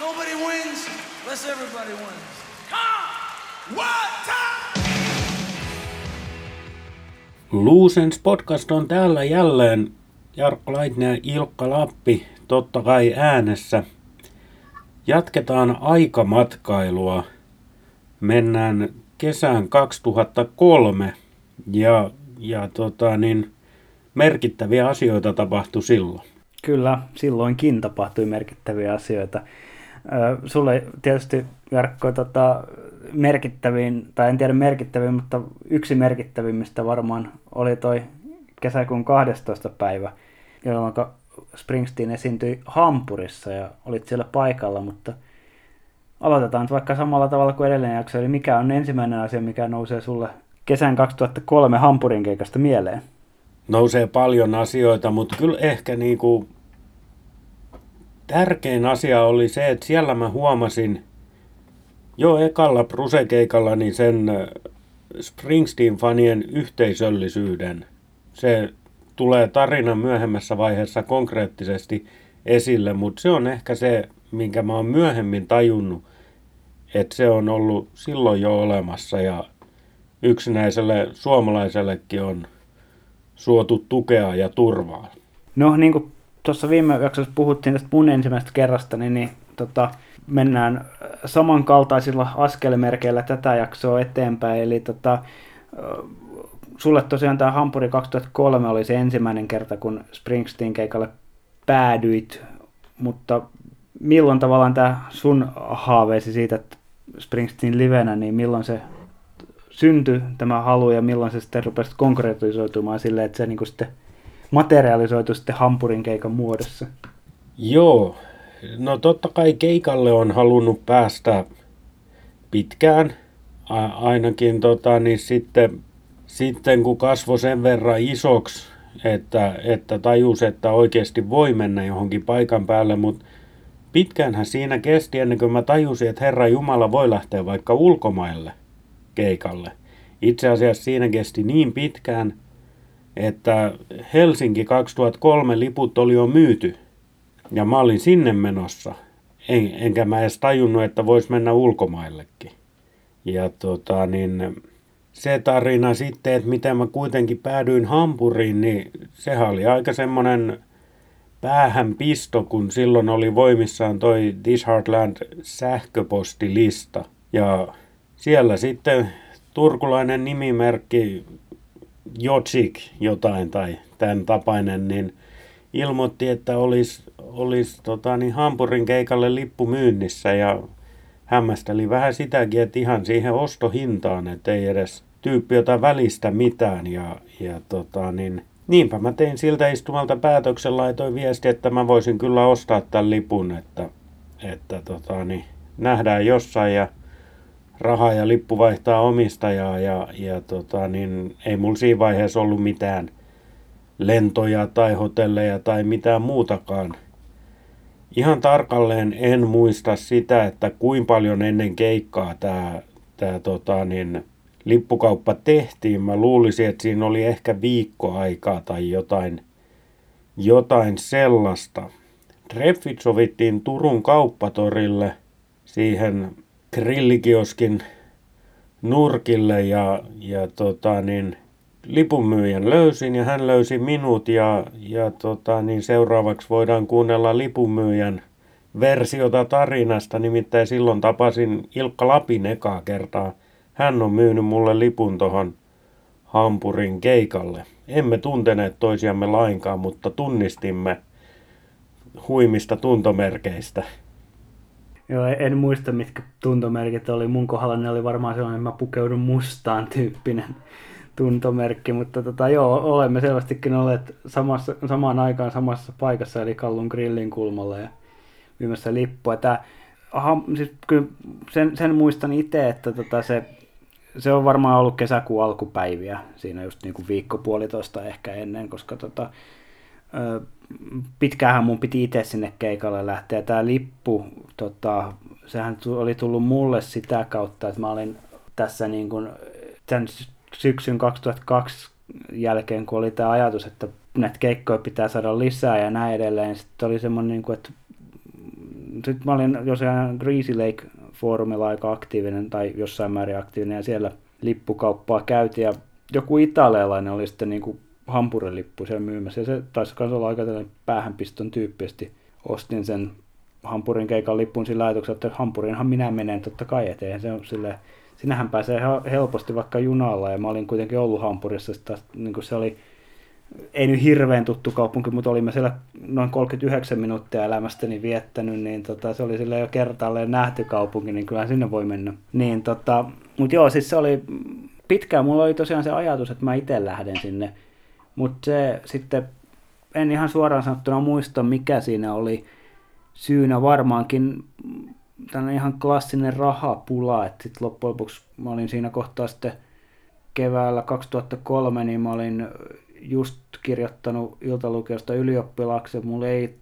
Nobody wins unless everybody wins. Come! What time? Luusens podcast on täällä jälleen. Jarkko Laitinen ja Ilkka Lappi totta kai äänessä. Jatketaan aikamatkailua. Mennään kesään 2003 ja, ja tota niin, merkittäviä asioita tapahtui silloin. Kyllä, silloinkin tapahtui merkittäviä asioita. Sulle tietysti Jarkko tota, merkittävin, tai en tiedä merkittävin, mutta yksi merkittävimmistä varmaan oli toi kesäkuun 12. päivä, jolloin Springsteen esiintyi Hampurissa ja olit siellä paikalla, mutta aloitetaan vaikka samalla tavalla kuin edellinen jakso, eli mikä on ensimmäinen asia, mikä nousee sulle kesän 2003 Hampurin keikasta mieleen? Nousee paljon asioita, mutta kyllä ehkä niin kuin tärkein asia oli se, että siellä mä huomasin jo ekalla Bruse-keikalla niin sen Springsteen-fanien yhteisöllisyyden. Se tulee tarinan myöhemmässä vaiheessa konkreettisesti esille, mutta se on ehkä se, minkä mä oon myöhemmin tajunnut, että se on ollut silloin jo olemassa ja yksinäiselle suomalaisellekin on suotu tukea ja turvaa. No niin kuin tuossa viime jaksossa puhuttiin tästä mun ensimmäisestä kerrasta, niin, niin tota, mennään samankaltaisilla askelmerkeillä tätä jaksoa eteenpäin. Eli tota, sulle tosiaan tämä Hampuri 2003 oli se ensimmäinen kerta, kun Springsteen keikalle päädyit, mutta milloin tavallaan tämä sun haaveesi siitä, että Springsteen livenä, niin milloin se syntyi tämä halu ja milloin se sitten rupesi konkretisoitumaan silleen, että se niin sitten materialisoitu sitten Hampurin keikan muodossa? Joo, no totta kai keikalle on halunnut päästä pitkään, A- ainakin tota, niin sitten, sitten kun kasvoi sen verran isoksi, että, että tajus, että oikeasti voi mennä johonkin paikan päälle, mutta pitkäänhän siinä kesti ennen kuin mä tajusin, että Herra Jumala voi lähteä vaikka ulkomaille keikalle. Itse asiassa siinä kesti niin pitkään, että Helsinki 2003 liput oli jo myyty ja mä olin sinne menossa. En, enkä mä edes tajunnut, että vois mennä ulkomaillekin. Ja tota, niin, se tarina sitten, että miten mä kuitenkin päädyin Hampuriin, niin sehän oli aika semmoinen päähän pisto, kun silloin oli voimissaan toi This Heartland sähköpostilista. Ja siellä sitten turkulainen nimimerkki Jotsik jotain tai tämän tapainen, niin ilmoitti, että olisi, olisi tota, niin Hampurin keikalle lippu myynnissä ja hämmästeli vähän sitäkin, että ihan siihen ostohintaan, että ei edes tyyppi jota välistä mitään ja, ja tota, niin, niinpä mä tein siltä istumalta päätöksen, laitoin viesti, että mä voisin kyllä ostaa tämän lipun, että, että tota, niin, nähdään jossain ja raha ja lippu vaihtaa omistajaa ja, ja tota, niin ei mulla siinä vaiheessa ollut mitään lentoja tai hotelleja tai mitään muutakaan. Ihan tarkalleen en muista sitä, että kuinka paljon ennen keikkaa tämä, tämä tota, niin, lippukauppa tehtiin. Mä luulisin, että siinä oli ehkä viikko aikaa tai jotain, jotain sellaista. Treffit sovittiin Turun kauppatorille siihen grillikioskin nurkille ja, ja tota, niin, lipunmyyjän löysin ja hän löysi minut ja, ja tota, niin seuraavaksi voidaan kuunnella lipunmyyjän versiota tarinasta. Nimittäin silloin tapasin Ilkka Lapin ekaa kertaa. Hän on myynyt mulle lipun tuohon Hampurin keikalle. Emme tunteneet toisiamme lainkaan, mutta tunnistimme huimista tuntomerkeistä. Joo, en muista mitkä tuntomerkit oli. Mun kohdalla ne oli varmaan sellainen, että mä pukeudun mustaan tyyppinen tuntomerkki, mutta tota, joo, olemme selvästikin olleet samassa, samaan aikaan samassa paikassa, eli Kallun grillin kulmalla ja myymässä lippua. Tää, aha, siis kyllä sen, sen muistan itse, että tota, se, se on varmaan ollut kesäkuun alkupäiviä, siinä just niin kuin viikko puolitoista ehkä ennen, koska tota, pitkäänhän mun piti itse sinne keikalle lähteä. Tämä lippu, tota, sehän oli tullut mulle sitä kautta, että mä olin tässä niin kuin, tämän syksyn 2002 jälkeen, kun oli tämä ajatus, että näitä keikkoja pitää saada lisää ja näin edelleen. Sitten oli semmoinen, niin kuin, että sitten mä olin jossain Greasy Lake-foorumilla aika aktiivinen tai jossain määrin aktiivinen ja siellä lippukauppaa käytiin ja joku italialainen oli sitten niin kuin hampurilippu siellä myymässä ja se taisi olla aika päähänpiston tyyppisesti. Ostin sen Hampurin keikan lippuun sillä ajatuksella, että Hampurinhan minä menen totta kai eteen. Se on sille, sinähän pääsee helposti vaikka junalla ja mä olin kuitenkin ollut Hampurissa, sitä, niin se oli ei nyt hirveän tuttu kaupunki, mutta olimme siellä noin 39 minuuttia elämästäni viettänyt, niin tota, se oli sille jo kertaalleen nähty kaupunki, niin kyllä sinne voi mennä. Niin, tota, mutta joo, siis se oli pitkään, mulla oli tosiaan se ajatus, että mä itse lähden sinne, mutta se sitten, en ihan suoraan sanottuna muista, mikä siinä oli syynä. Varmaankin tällainen ihan klassinen rahapula, että sitten loppujen lopuksi mä olin siinä kohtaa sitten keväällä 2003, niin mä olin just kirjoittanut iltalukiosta ylioppilaaksi, mulla ei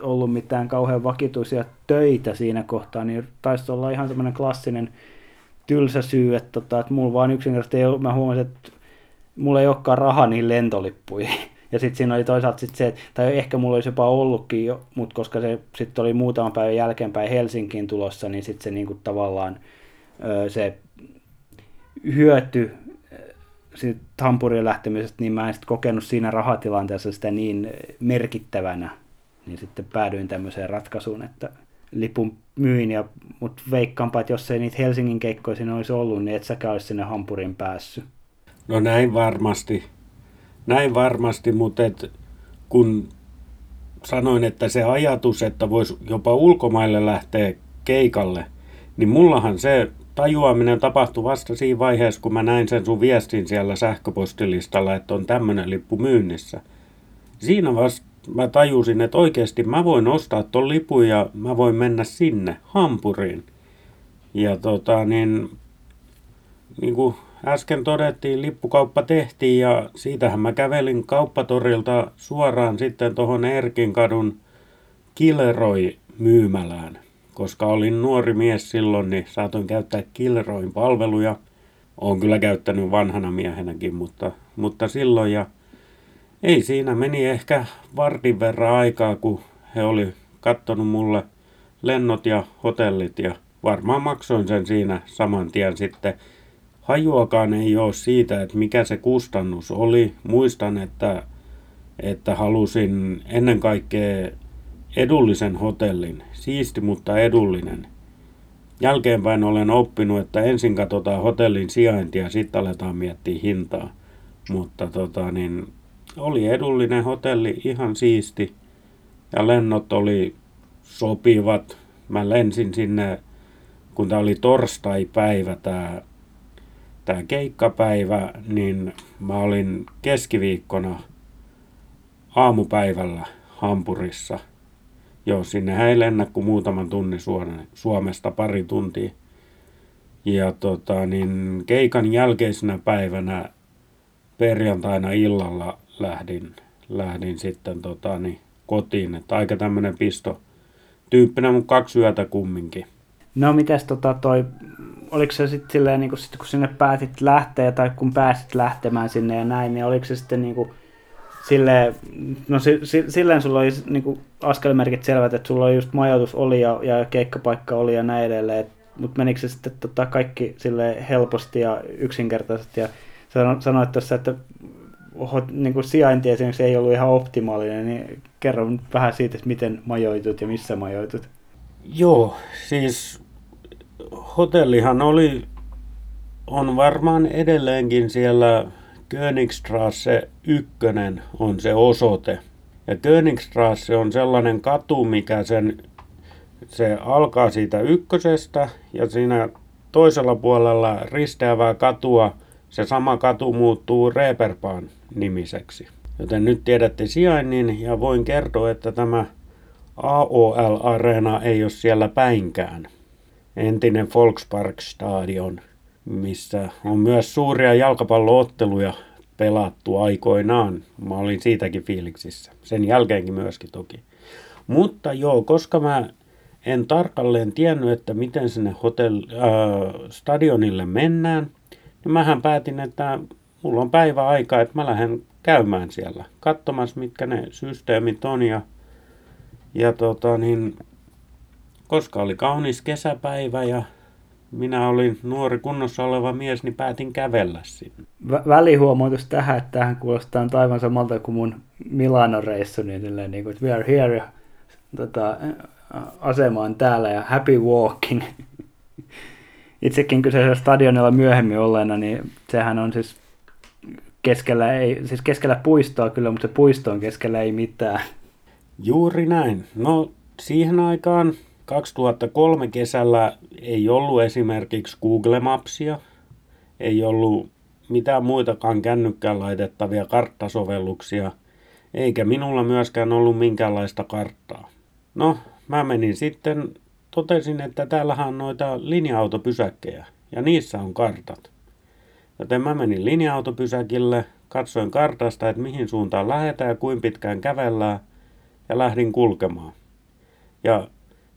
ollut mitään kauhean vakituisia töitä siinä kohtaa, niin taisi olla ihan semmoinen klassinen tylsä syy, että, tota, että mulla vaan yksinkertaisesti ei ollut, mä huomasin, että mulla ei olekaan rahaa niin lentolippuihin. Ja sitten siinä oli toisaalta sit se, tai ehkä mulla olisi jopa ollutkin jo, mutta koska se sitten oli muutaman päivän jälkeenpäin Helsinkiin tulossa, niin sitten se niinku tavallaan se hyöty siitä Hampurin lähtemisestä, niin mä en sitten kokenut siinä rahatilanteessa sitä niin merkittävänä, niin sitten päädyin tämmöiseen ratkaisuun, että lipun myin, ja, mutta veikkaanpa, että jos ei niitä Helsingin keikkoja siinä olisi ollut, niin et säkään olisi sinne Hampurin päässyt. No näin varmasti. Näin varmasti, mutta et, kun sanoin, että se ajatus, että voisi jopa ulkomaille lähteä keikalle, niin mullahan se tajuaminen tapahtui vasta siinä vaiheessa, kun mä näin sen sun viestin siellä sähköpostilistalla, että on tämmöinen lippu myynnissä. Siinä vasta mä tajusin, että oikeasti mä voin ostaa ton lipun ja mä voin mennä sinne, Hampuriin. Ja tota niin, niin kuin äsken todettiin, lippukauppa tehtiin ja siitähän mä kävelin kauppatorilta suoraan sitten tuohon Erkinkadun Killeroi myymälään koska olin nuori mies silloin, niin saatoin käyttää Killeroin palveluja. Olen kyllä käyttänyt vanhana miehenäkin, mutta, mutta silloin ja ei siinä meni ehkä vartin verran aikaa, kun he oli kattonut mulle lennot ja hotellit ja varmaan maksoin sen siinä saman tien sitten. Hajuakaan ei ole siitä, että mikä se kustannus oli. Muistan, että, että halusin ennen kaikkea edullisen hotellin. Siisti, mutta edullinen. Jälkeenpäin olen oppinut, että ensin katsotaan hotellin sijaintia ja sitten aletaan miettiä hintaa. Mutta tota, niin, oli edullinen hotelli, ihan siisti. Ja lennot oli sopivat. Mä lensin sinne, kun tämä oli torstai-päivä, tämä tämä keikkapäivä, niin mä olin keskiviikkona aamupäivällä Hampurissa – Joo, sinne ei lennä kuin muutaman tunnin Suomesta pari tuntia. Ja tota, niin keikan jälkeisenä päivänä perjantaina illalla lähdin, lähdin sitten tota, niin, kotiin. Että aika tämmöinen pisto tyyppinen, mutta kaksi yötä kumminkin. No mitäs tota toi, oliko se sitten silleen, niin kun, sit, kun sinne päätit lähteä tai kun pääsit lähtemään sinne ja näin, niin oliko se sitten niin kuin, silleen, no si, si, silleen sulla oli niin kuin askelmerkit selvät, että sulla oli just majoitus oli ja, ja keikkapaikka oli ja näin edelleen, mutta menikö se sitten tota, kaikki sille helposti ja yksinkertaisesti ja sanoit tuossa, että niin kuin sijainti esimerkiksi ei ollut ihan optimaalinen, niin kerro vähän siitä, että miten majoitut ja missä majoitut. Joo, siis hotellihan oli, on varmaan edelleenkin siellä Königstrasse 1 on se osoite. Ja Königstrasse on sellainen katu, mikä sen, se alkaa siitä ykkösestä ja siinä toisella puolella risteävää katua se sama katu muuttuu Reeperbaan nimiseksi. Joten nyt tiedätte sijainnin ja voin kertoa, että tämä AOL-areena ei ole siellä päinkään. Entinen Volksparkstadion missä on myös suuria jalkapallootteluja pelattu aikoinaan. Mä olin siitäkin fiiliksissä. Sen jälkeenkin myöskin toki. Mutta joo, koska mä en tarkalleen tiennyt, että miten sinne hotel, äh, stadionille mennään, niin mähän päätin, että mulla on päivä aika, että mä lähden käymään siellä, katsomassa mitkä ne systeemit on. Ja, ja tota, niin, koska oli kaunis kesäpäivä ja minä olin nuori kunnossa oleva mies, niin päätin kävellä sinne. Vä- välihuomautus tähän, että tähän kuulostaa aivan samalta kuin mun Milano-reissu, niin, niin kuin, we are here ja tota, asema on täällä ja happy walking. Itsekin kyseisellä stadionilla myöhemmin olleena, niin sehän on siis keskellä, ei, siis keskellä puistoa kyllä, mutta se puisto on keskellä ei mitään. Juuri näin. No siihen aikaan 2003 kesällä ei ollut esimerkiksi Google Mapsia, ei ollut mitään muitakaan kännykkään laitettavia karttasovelluksia, eikä minulla myöskään ollut minkäänlaista karttaa. No, mä menin sitten, totesin, että täällähän on noita linja-autopysäkkejä, ja niissä on kartat. Joten mä menin linja-autopysäkille, katsoin kartasta, että mihin suuntaan lähdetään ja kuinka pitkään kävellään, ja lähdin kulkemaan. Ja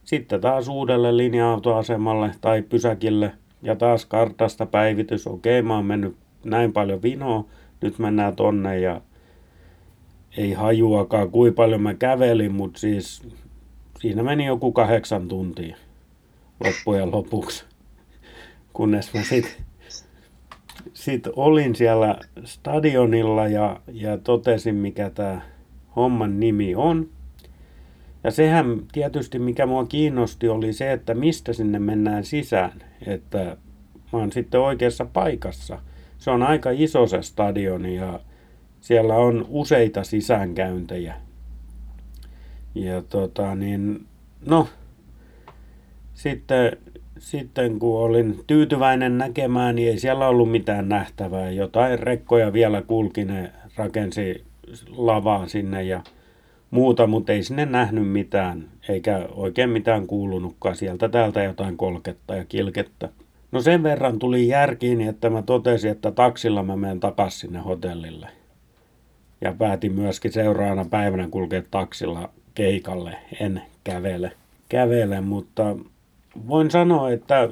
sitten taas uudelle linja-autoasemalle tai pysäkille ja taas kartasta päivitys. Okei, mä oon mennyt näin paljon vinoa, nyt mennään tonne ja ei hajuakaan kuinka paljon mä kävelin, mutta siis siinä meni joku kahdeksan tuntia loppujen lopuksi. Kunnes mä sitten sit olin siellä stadionilla ja, ja totesin, mikä tämä homman nimi on. Ja sehän tietysti, mikä mua kiinnosti, oli se, että mistä sinne mennään sisään. Että mä oon sitten oikeassa paikassa. Se on aika iso se stadioni ja siellä on useita sisäänkäyntejä. Ja tota niin, no, sitten, sitten kun olin tyytyväinen näkemään, niin ei siellä ollut mitään nähtävää. Jotain rekkoja vielä kulki, ne rakensi lavaa sinne ja muuta, mutta ei sinne nähnyt mitään, eikä oikein mitään kuulunutkaan sieltä täältä jotain kolketta ja kilkettä. No sen verran tuli järkiin, että mä totesin, että taksilla mä menen takaisin sinne hotellille. Ja päätin myöskin seuraavana päivänä kulkea taksilla keikalle, en kävele. kävele mutta voin sanoa, että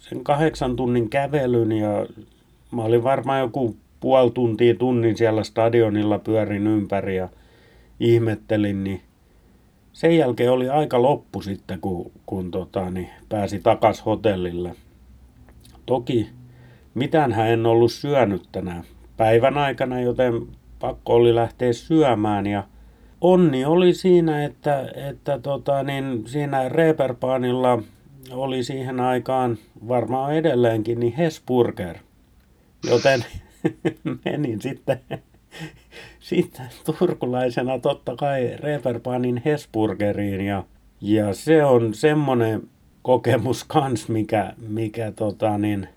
sen kahdeksan tunnin kävelyn ja mä olin varmaan joku puoli tuntia tunnin siellä stadionilla pyörin ympäri ja ihmettelin, niin sen jälkeen oli aika loppu sitten, kun, kun tota, niin pääsi takas hotellille. Toki mitään en ollut syönyt tänä päivän aikana, joten pakko oli lähteä syömään ja onni oli siinä, että, että tota, niin siinä Reeperpaanilla oli siihen aikaan varmaan edelleenkin niin Hesburger, joten menin sitten sitten turkulaisena totta kai Reeperpanin Hesburgeriin ja, ja se on semmoinen kokemus kans, mikä, mikä tota niin,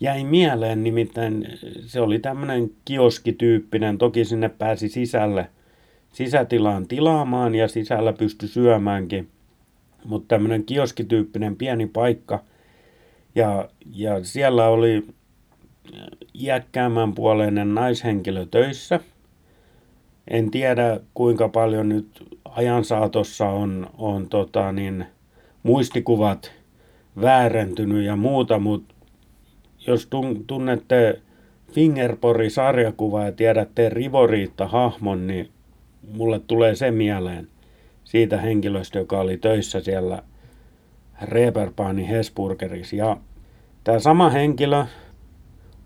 jäi mieleen, nimittäin se oli tämmöinen kioskityyppinen, toki sinne pääsi sisälle, sisätilaan tilaamaan ja sisällä pystyi syömäänkin, mutta tämmöinen kioskityyppinen pieni paikka. Ja, ja siellä oli iäkkäämmän puoleinen naishenkilö töissä. En tiedä kuinka paljon nyt ajan saatossa on, on tota niin, muistikuvat väärentynyt ja muuta, mutta jos tunnette Fingerpori-sarjakuvaa ja tiedätte Rivoriitta-hahmon, niin mulle tulee se mieleen siitä henkilöstä, joka oli töissä siellä Reeperbahnin Hesburgerissa. Ja tämä sama henkilö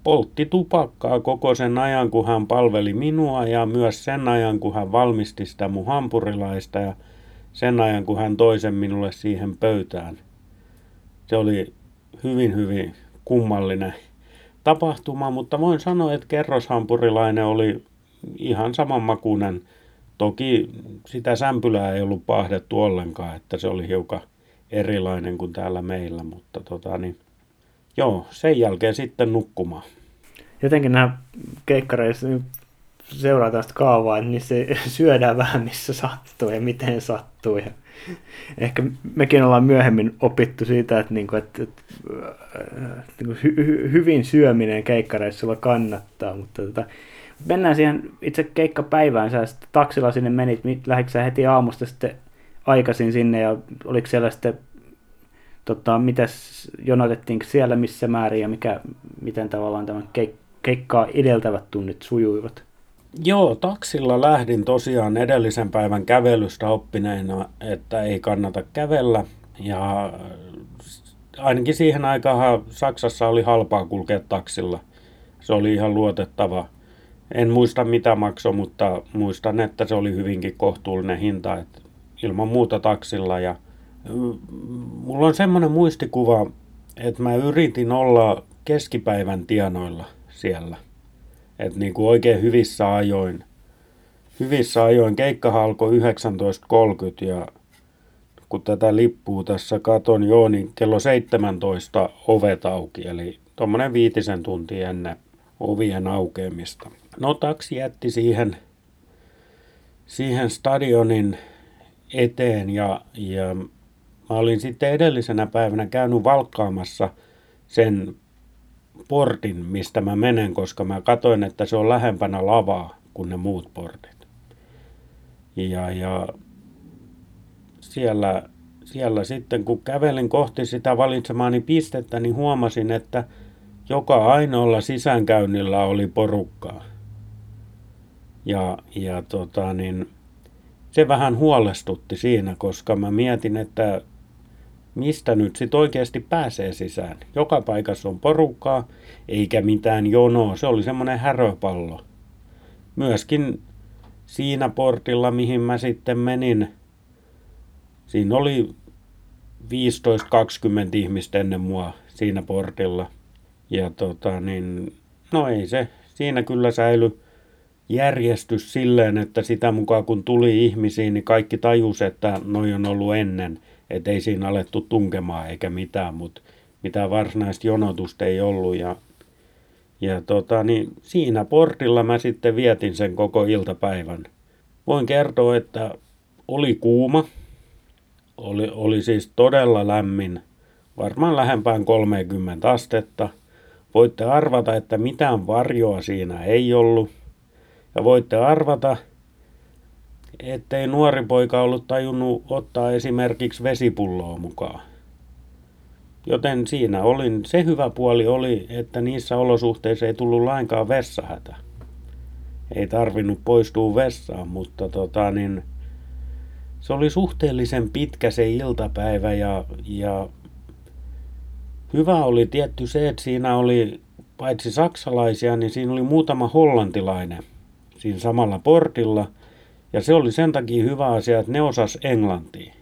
poltti tupakkaa koko sen ajan, kun hän palveli minua ja myös sen ajan, kun hän valmisti sitä mun hampurilaista ja sen ajan, kun hän toi sen minulle siihen pöytään. Se oli hyvin, hyvin kummallinen tapahtuma, mutta voin sanoa, että kerroshampurilainen oli ihan samanmakuinen. Toki sitä sämpylää ei ollut pahdettu ollenkaan, että se oli hiukan erilainen kuin täällä meillä, mutta tota niin, joo, sen jälkeen sitten nukkumaan. Jotenkin nämä keikkareissa seurataan sitä kaavaa, että niissä syödään vähän missä sattuu ja miten sattuu. Ja ehkä mekin ollaan myöhemmin opittu siitä, että, niin kuin, että, että, että niin hy, hy, hyvin syöminen keikkareissa kannattaa, mutta tota, mennään siihen itse keikkapäivään. Sä taksilla sinne menit, lähdikö heti aamusta sitten aikaisin sinne ja oliko siellä sitten tota, mitäs jonotettiinko siellä missä määrin ja mikä, miten tavallaan tämä keik, keikkaa edeltävät tunnit sujuivat? Joo, taksilla lähdin tosiaan edellisen päivän kävelystä oppineena, että ei kannata kävellä. Ja ainakin siihen aikaan Saksassa oli halpaa kulkea taksilla. Se oli ihan luotettava. En muista mitä maksoi, mutta muistan, että se oli hyvinkin kohtuullinen hinta. Että ilman muuta taksilla. Ja mulla on semmoinen muistikuva, että mä yritin olla keskipäivän tienoilla siellä. Että niin kuin oikein hyvissä ajoin. Hyvissä ajoin. Keikka alkoi 19.30 ja kun tätä lippuu tässä katon, joo, niin kello 17 ovet auki, eli tuommoinen viitisen tunti ennen ovien aukeamista. No taksi jätti siihen, siihen stadionin eteen ja, ja mä olin sitten edellisenä päivänä käynyt valkkaamassa sen portin, mistä mä menen, koska mä katoin, että se on lähempänä lavaa kuin ne muut portit. Ja, ja siellä, siellä sitten, kun kävelin kohti sitä valitsemaani pistettä, niin huomasin, että joka ainoalla sisäänkäynnillä oli porukkaa. Ja, ja tota, niin, se vähän huolestutti siinä, koska mä mietin, että mistä nyt sit oikeasti pääsee sisään. Joka paikassa on porukkaa, eikä mitään jonoa. Se oli semmoinen häröpallo. Myöskin siinä portilla, mihin mä sitten menin, siinä oli 15-20 ihmistä ennen mua siinä portilla. Ja tota niin, no ei se, siinä kyllä säily järjestys silleen, että sitä mukaan kun tuli ihmisiin, niin kaikki tajus, että noi on ollut ennen. Että ei siinä alettu tunkemaan eikä mitään, mutta mitään varsinaista jonotusta ei ollut. Ja, ja tota, niin siinä portilla mä sitten vietin sen koko iltapäivän. Voin kertoa, että oli kuuma, oli, oli siis todella lämmin, varmaan lähempään 30 astetta. Voitte arvata, että mitään varjoa siinä ei ollut. Ja voitte arvata, ettei nuori poika ollut tajunnut ottaa esimerkiksi vesipulloa mukaan. Joten siinä olin, se hyvä puoli oli, että niissä olosuhteissa ei tullut lainkaan vessahätä. Ei tarvinnut poistua vessaan, mutta tota niin, se oli suhteellisen pitkä se iltapäivä ja, ja hyvä oli tietty se, että siinä oli paitsi saksalaisia, niin siinä oli muutama hollantilainen siinä samalla portilla. Ja se oli sen takia hyvä asia, että ne osas englantia.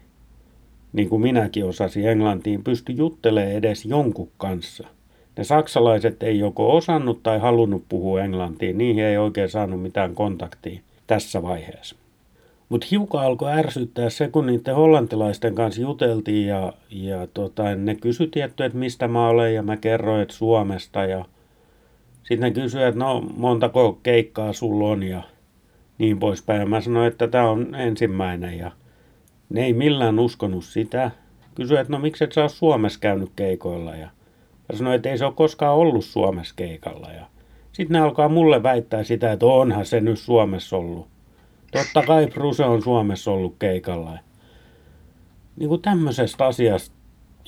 Niin kuin minäkin osasin englantiin, pysty juttelemaan edes jonkun kanssa. Ne saksalaiset ei joko osannut tai halunnut puhua englantia, niihin ei oikein saanut mitään kontaktia tässä vaiheessa. Mutta hiukan alkoi ärsyttää se, kun niiden hollantilaisten kanssa juteltiin ja, ja tota, ne kysyi tietty, että mistä mä olen ja mä kerroin, että Suomesta ja sitten ne kysyi, että no montako keikkaa sulla on ja niin poispäin. Ja mä sanoin, että tämä on ensimmäinen ja ne ei millään uskonut sitä. Kysyi, että no miksi et sä ole Suomessa käynyt keikoilla ja mä sanoin, että ei se ole koskaan ollut Suomessa keikalla ja sitten ne alkaa mulle väittää sitä, että onhan se nyt Suomessa ollut. Totta kai Bruse on Suomessa ollut keikalla. Niin kuin tämmöisestä asiasta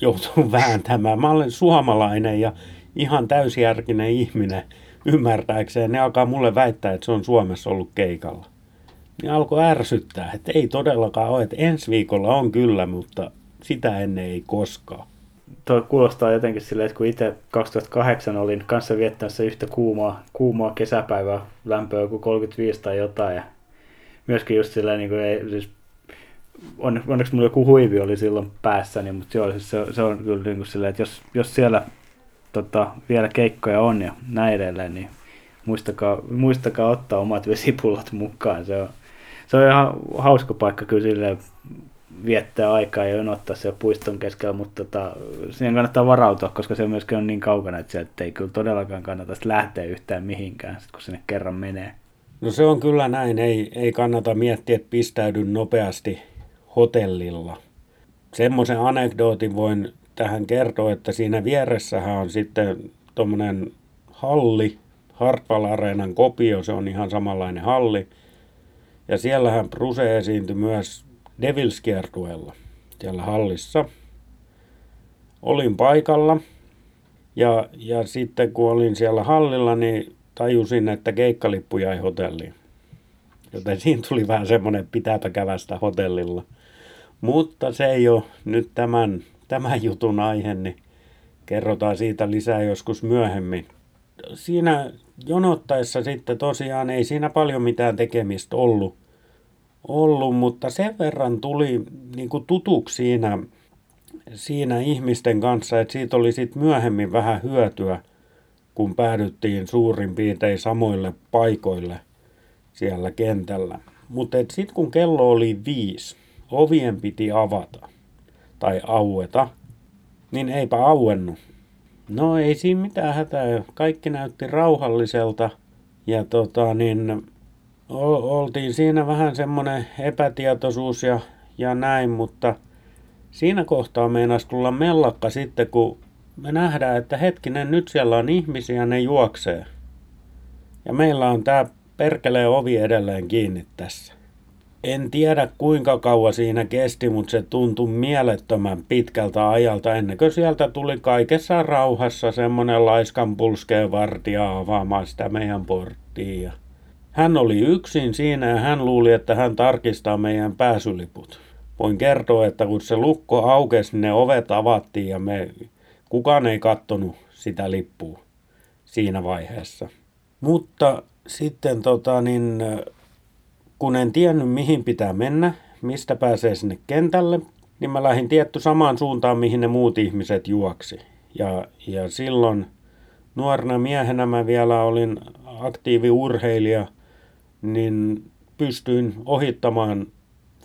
joutuu vääntämään. Mä olen suomalainen ja ihan täysjärkinen ihminen ymmärtääkseen. Ne alkaa mulle väittää, että se on Suomessa ollut keikalla. Niin alkoi ärsyttää, että ei todellakaan ole, että ensi viikolla on kyllä, mutta sitä ennen ei koskaan. Tuo kuulostaa jotenkin silleen, että kun itse 2008 olin kanssa viettämässä yhtä kuumaa, kuumaa kesäpäivää, lämpöä kuin 35 tai jotain, ja myöskin just silleen, niin kuin ei, siis on, onneksi mulla joku huivi oli silloin päässäni, mutta joo, siis se, se on kyllä niin kuin silleen, että jos, jos siellä tota, vielä keikkoja on ja näin edelleen, niin muistakaa, muistakaa ottaa omat vesipullot mukaan. Se on, se on ihan hauska paikka kyllä silleen viettää aikaa ja jonottaa siellä puiston keskellä, mutta tota, siihen kannattaa varautua, koska se myöskin on niin kaukana, että sieltä ei kyllä todellakaan kannata lähteä yhtään mihinkään, sit kun sinne kerran menee. No se on kyllä näin, ei, ei kannata miettiä, että pistäydy nopeasti hotellilla. Semmoisen anekdootin voin tähän kertoa, että siinä vieressähän on sitten tuommoinen halli, Hartwall Areenan kopio, se on ihan samanlainen halli. Ja siellähän Bruse esiintyi myös Devils kiertueella siellä hallissa. Olin paikalla ja, ja sitten kun olin siellä hallilla, niin tajusin, että keikkalippu jäi hotelliin. Joten siinä tuli vähän semmoinen pitääpä kävästä hotellilla. Mutta se ei ole nyt tämän, tämän jutun aihe, niin kerrotaan siitä lisää joskus myöhemmin. Siinä jonottaessa sitten tosiaan ei siinä paljon mitään tekemistä ollut, ollut mutta sen verran tuli niin kuin tutuksi siinä, siinä ihmisten kanssa, että siitä oli sitten myöhemmin vähän hyötyä, kun päädyttiin suurin piirtein samoille paikoille siellä kentällä. Mutta sitten kun kello oli viisi, ovien piti avata tai aueta, niin eipä auennut. No ei siinä mitään hätää. Kaikki näytti rauhalliselta ja tota niin, oltiin siinä vähän semmoinen epätietoisuus ja, ja näin, mutta siinä kohtaa meinasi tulla mellakka sitten, kun me nähdään, että hetkinen, nyt siellä on ihmisiä, ne juoksee. Ja meillä on tämä perkelee ovi edelleen kiinni tässä. En tiedä kuinka kauan siinä kesti, mutta se tuntui mielettömän pitkältä ajalta ennen kuin sieltä tuli kaikessa rauhassa semmoinen laiskan pulskeen vartija avaamaan sitä meidän porttia. Hän oli yksin siinä ja hän luuli, että hän tarkistaa meidän pääsyliput. Voin kertoa, että kun se lukko aukesi, ne ovet avattiin ja me, kukaan ei kattonut sitä lippua siinä vaiheessa. Mutta sitten tota, niin, kun en tiennyt mihin pitää mennä, mistä pääsee sinne kentälle, niin mä lähdin tietty samaan suuntaan, mihin ne muut ihmiset juoksi. Ja, ja silloin nuorena miehenä mä vielä olin aktiivi urheilija, niin pystyin ohittamaan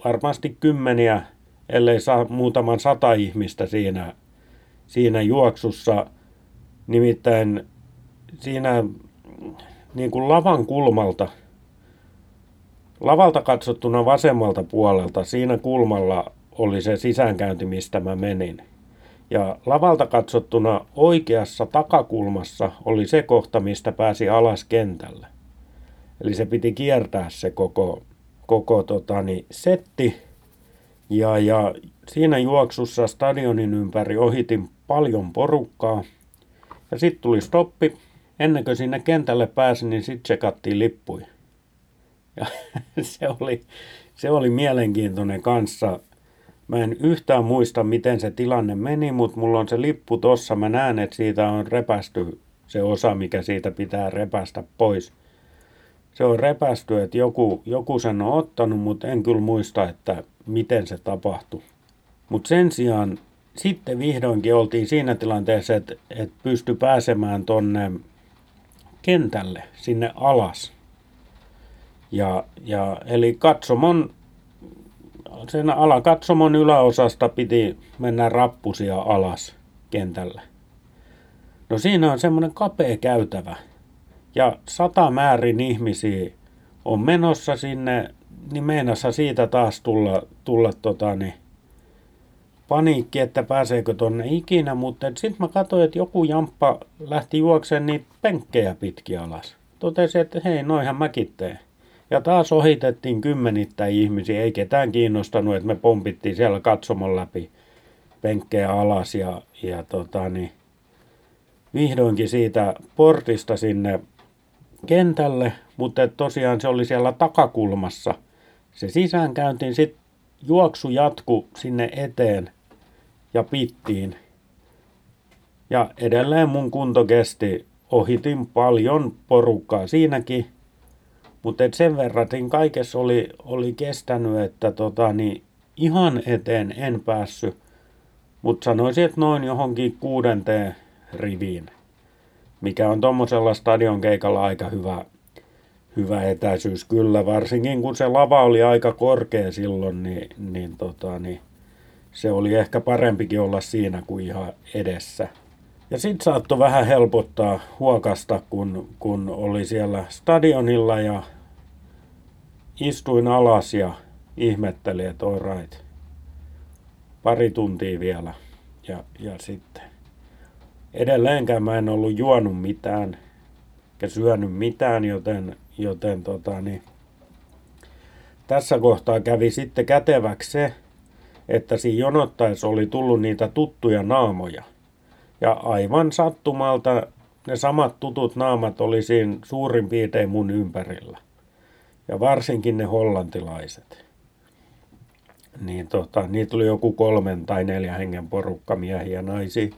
varmasti kymmeniä, ellei saa muutaman sata ihmistä siinä, siinä juoksussa. Nimittäin siinä niin kuin lavan kulmalta, lavalta katsottuna vasemmalta puolelta, siinä kulmalla oli se sisäänkäynti, mistä mä menin. Ja lavalta katsottuna oikeassa takakulmassa oli se kohta, mistä pääsi alas kentälle. Eli se piti kiertää se koko, koko totani, setti. Ja, ja siinä juoksussa stadionin ympäri ohitin paljon porukkaa. Ja sitten tuli stoppi, ennen kuin sinne kentälle pääsi, niin sitten tsekattiin lippuja. Ja se oli, se oli mielenkiintoinen kanssa. Mä en yhtään muista, miten se tilanne meni, mutta mulla on se lippu tossa. Mä näen, että siitä on repästy se osa, mikä siitä pitää repästä pois. Se on repästy, että joku, joku sen on ottanut, mutta en kyllä muista, että miten se tapahtui. Mutta sen sijaan sitten vihdoinkin oltiin siinä tilanteessa, että, että pysty pääsemään tonne kentälle sinne alas. Ja, ja eli katsomon, sen alakatsomon yläosasta piti mennä rappusia alas kentälle. No siinä on semmoinen kapea käytävä. Ja sata määrin ihmisiä on menossa sinne, niin meinassa siitä taas tulla, tulla tota, niin, paniikki, että pääseekö tonne ikinä, mutta sitten mä katsoin, että joku jamppa lähti juokseen niitä penkkejä pitkin alas. Totesin, että hei, noihan mäkin teen. Ja taas ohitettiin kymmenittäin ihmisiä, ei ketään kiinnostanut, että me pompittiin siellä katsomon läpi penkkejä alas ja, ja tota, niin, vihdoinkin siitä portista sinne kentälle, mutta tosiaan se oli siellä takakulmassa. Se sisäänkäyntiin, sitten juoksu jatku sinne eteen ja pittiin. Ja edelleen mun kunto kesti. Ohitin paljon porukkaa siinäkin. Mutta sen verran kaikessa oli, oli kestänyt, että tota, niin ihan eteen en päässyt. Mutta sanoisin, että noin johonkin kuudenteen riviin, mikä on tuommoisella stadionkeikalla aika hyvä, hyvä etäisyys kyllä, varsinkin kun se lava oli aika korkea silloin, niin, niin, tota, niin se oli ehkä parempikin olla siinä kuin ihan edessä. Ja sitten saattoi vähän helpottaa huokasta, kun, kun oli siellä stadionilla ja istuin alas ja ihmettelin, että oi right. Pari tuntia vielä. Ja, ja sitten edelleenkään mä en ollut juonut mitään ja syönyt mitään, joten, joten tota, niin, tässä kohtaa kävi sitten käteväksi se, että siinä jonottaessa oli tullut niitä tuttuja naamoja. Ja aivan sattumalta ne samat tutut naamat oli siinä suurin piirtein mun ympärillä. Ja varsinkin ne hollantilaiset. Niin tota, niitä oli joku kolmen tai neljä hengen porukka miehiä naisia.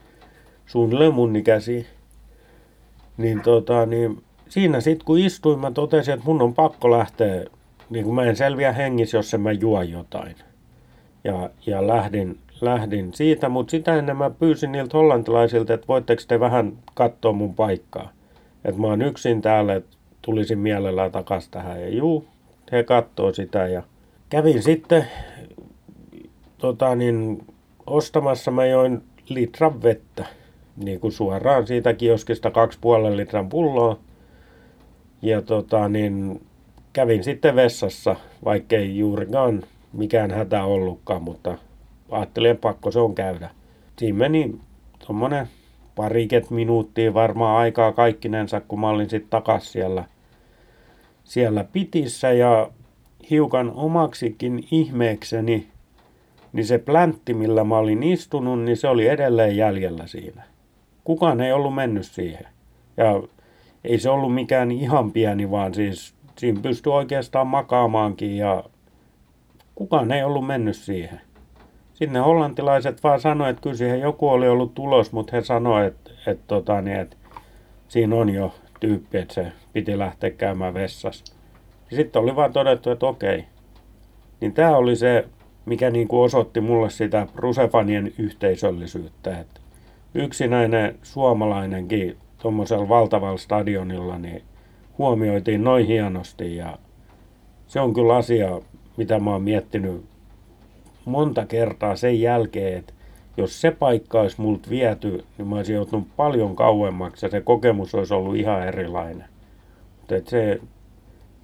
Suunnilleen mun ikäisiä. Niin tota, niin siinä sitten kun istuin, mä totesin, että mun on pakko lähteä, niin kun mä en selviä hengissä, jos en mä juo jotain. Ja, ja lähdin, lähdin siitä, mutta sitä ennen mä pyysin niiltä hollantilaisilta, että voitteko te vähän katsoa mun paikkaa. Että mä oon yksin täällä, että tulisin mielellään takas tähän. Ja juu, he katsoo sitä ja kävin sitten tota, niin, ostamassa, mä join litran vettä. Niin kuin suoraan siitä kioskista kaksi puolen litran pulloa. Ja tota, niin, kävin sitten vessassa, vaikkei juurikaan mikään hätä ollutkaan, mutta ajattelin, että pakko se on käydä. Siinä meni tuommoinen pariket minuuttia varmaan aikaa kaikkinensa, kun mä olin sitten takas siellä, siellä pitissä ja hiukan omaksikin ihmeekseni, niin se pläntti, millä mä olin istunut, niin se oli edelleen jäljellä siinä. Kukaan ei ollut mennyt siihen. Ja ei se ollut mikään ihan pieni, vaan siis siinä pystyi oikeastaan makaamaankin ja kukaan ei ollut mennyt siihen. Sitten ne hollantilaiset vaan sanoivat, että kyllä siihen joku oli ollut tulos, mutta he sanoivat, että, että, tota, niin, että siinä on jo tyyppi, että se piti lähteä käymään vessassa. Sitten oli vaan todettu, että okei. Niin tämä oli se, mikä niin kuin osoitti mulle sitä Rusefanien yhteisöllisyyttä. Että yksinäinen suomalainenkin tuommoisella valtavalla stadionilla niin huomioitiin noin hienosti ja se on kyllä asia, mitä mä oon miettinyt monta kertaa sen jälkeen, että jos se paikka olisi multa viety, niin mä olisin joutunut paljon kauemmaksi ja se kokemus olisi ollut ihan erilainen. Mutta se,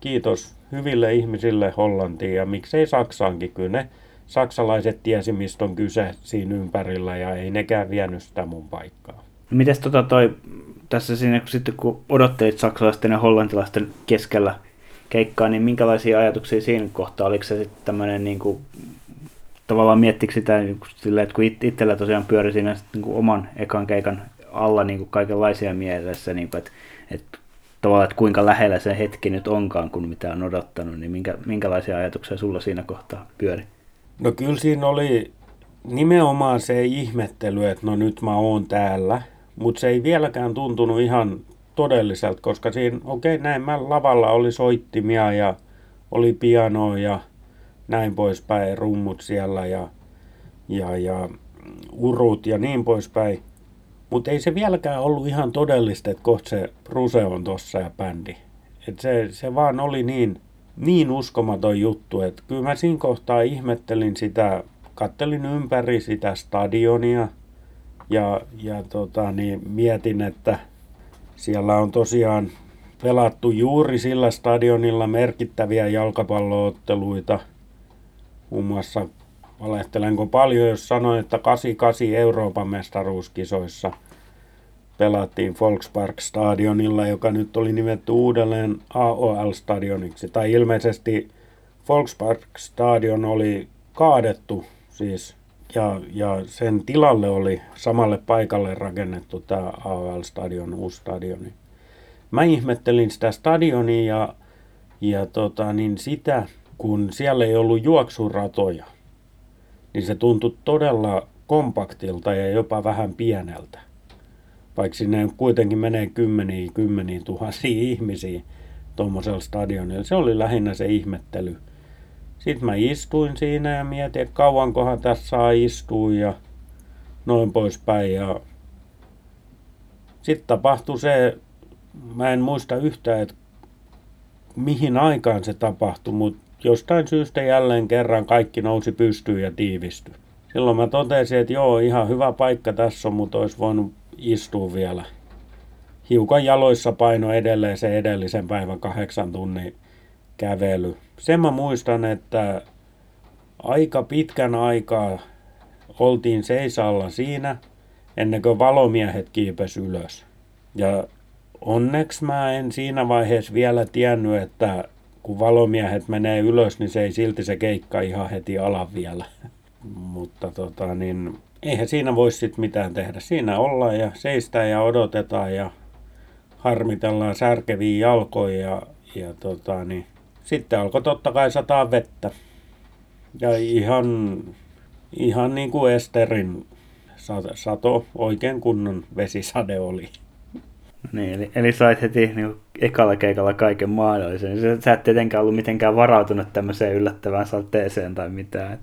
kiitos hyville ihmisille Hollantiin ja miksei Saksaankin, kyllä ne saksalaiset tiesi, mistä on kyse siinä ympärillä ja ei nekään vienyt sitä mun paikkaa. Mites tota toi, tässä siinä kun sitten kun odottelit saksalaisten ja hollantilaisten keskellä keikkaa, niin minkälaisia ajatuksia siinä kohtaa? Oliko se sitten tämmöinen niin kuin, tavallaan miettikö sitä niin kuin, että kun itsellä tosiaan pyöri siinä niin kuin oman ekan keikan alla niin kuin kaikenlaisia mielessä, niin kuin, että, että tavallaan, että kuinka lähellä se hetki nyt onkaan, kun mitä on odottanut, niin minkä, minkälaisia ajatuksia sulla siinä kohtaa pyöri? No kyllä siinä oli nimenomaan se ihmettely, että no nyt mä oon täällä, mutta se ei vieläkään tuntunut ihan todelliselta, koska siinä, okei okay, näin mä lavalla oli soittimia ja oli piano ja näin poispäin, rummut siellä ja, ja, ja urut ja niin poispäin. Mutta ei se vieläkään ollut ihan todellista, että kohta se Ruse on tossa ja bändi. Et se, se vaan oli niin, niin uskomaton juttu, että kyllä mä siinä kohtaa ihmettelin sitä, kattelin ympäri sitä stadionia ja, ja tota, niin mietin, että siellä on tosiaan pelattu juuri sillä stadionilla merkittäviä jalkapallootteluita. Muun muassa valehtelenko paljon, jos sanoin, että 88 Euroopan mestaruuskisoissa pelattiin Volkspark-stadionilla, joka nyt oli nimetty uudelleen AOL-stadioniksi. Tai ilmeisesti Volkspark-stadion oli kaadettu siis ja, ja sen tilalle oli samalle paikalle rakennettu tämä AOL-stadion, uusi stadioni. Mä ihmettelin sitä stadionia ja, ja tota, niin sitä, kun siellä ei ollut juoksuratoja, niin se tuntui todella kompaktilta ja jopa vähän pieneltä. Vaikka sinne kuitenkin menee kymmeniä, kymmeniä tuhansia ihmisiä tuommoisella stadionilla. Se oli lähinnä se ihmettely sitten mä istuin siinä ja mietin, että kauankohan tässä saa istua ja noin poispäin. Ja sitten tapahtui se, mä en muista yhtään, että mihin aikaan se tapahtui, mutta jostain syystä jälleen kerran kaikki nousi pystyyn ja tiivistyi. Silloin mä totesin, että joo, ihan hyvä paikka tässä on, mutta olisi voinut istua vielä. Hiukan jaloissa paino edelleen se edellisen päivän kahdeksan tunnin kävely. Sen mä muistan, että aika pitkän aikaa oltiin seisalla siinä, ennen kuin valomiehet kiipes ylös. Ja onneksi mä en siinä vaiheessa vielä tiennyt, että kun valomiehet menee ylös, niin se ei silti se keikka ihan heti ala vielä. Mutta tota, niin, eihän siinä voi sitten mitään tehdä. Siinä ollaan ja seistään ja odotetaan ja harmitellaan särkeviä jalkoja ja, ja tota, niin, sitten alkoi totta kai sataa vettä. Ja ihan, ihan niin kuin Esterin sato, oikein kunnon vesisade oli. Niin, eli, eli sait heti niin ekalla keikalla kaiken mahdollisen. Sä, sä et tietenkään ollut mitenkään varautunut tämmöiseen yllättävään sateeseen tai mitään.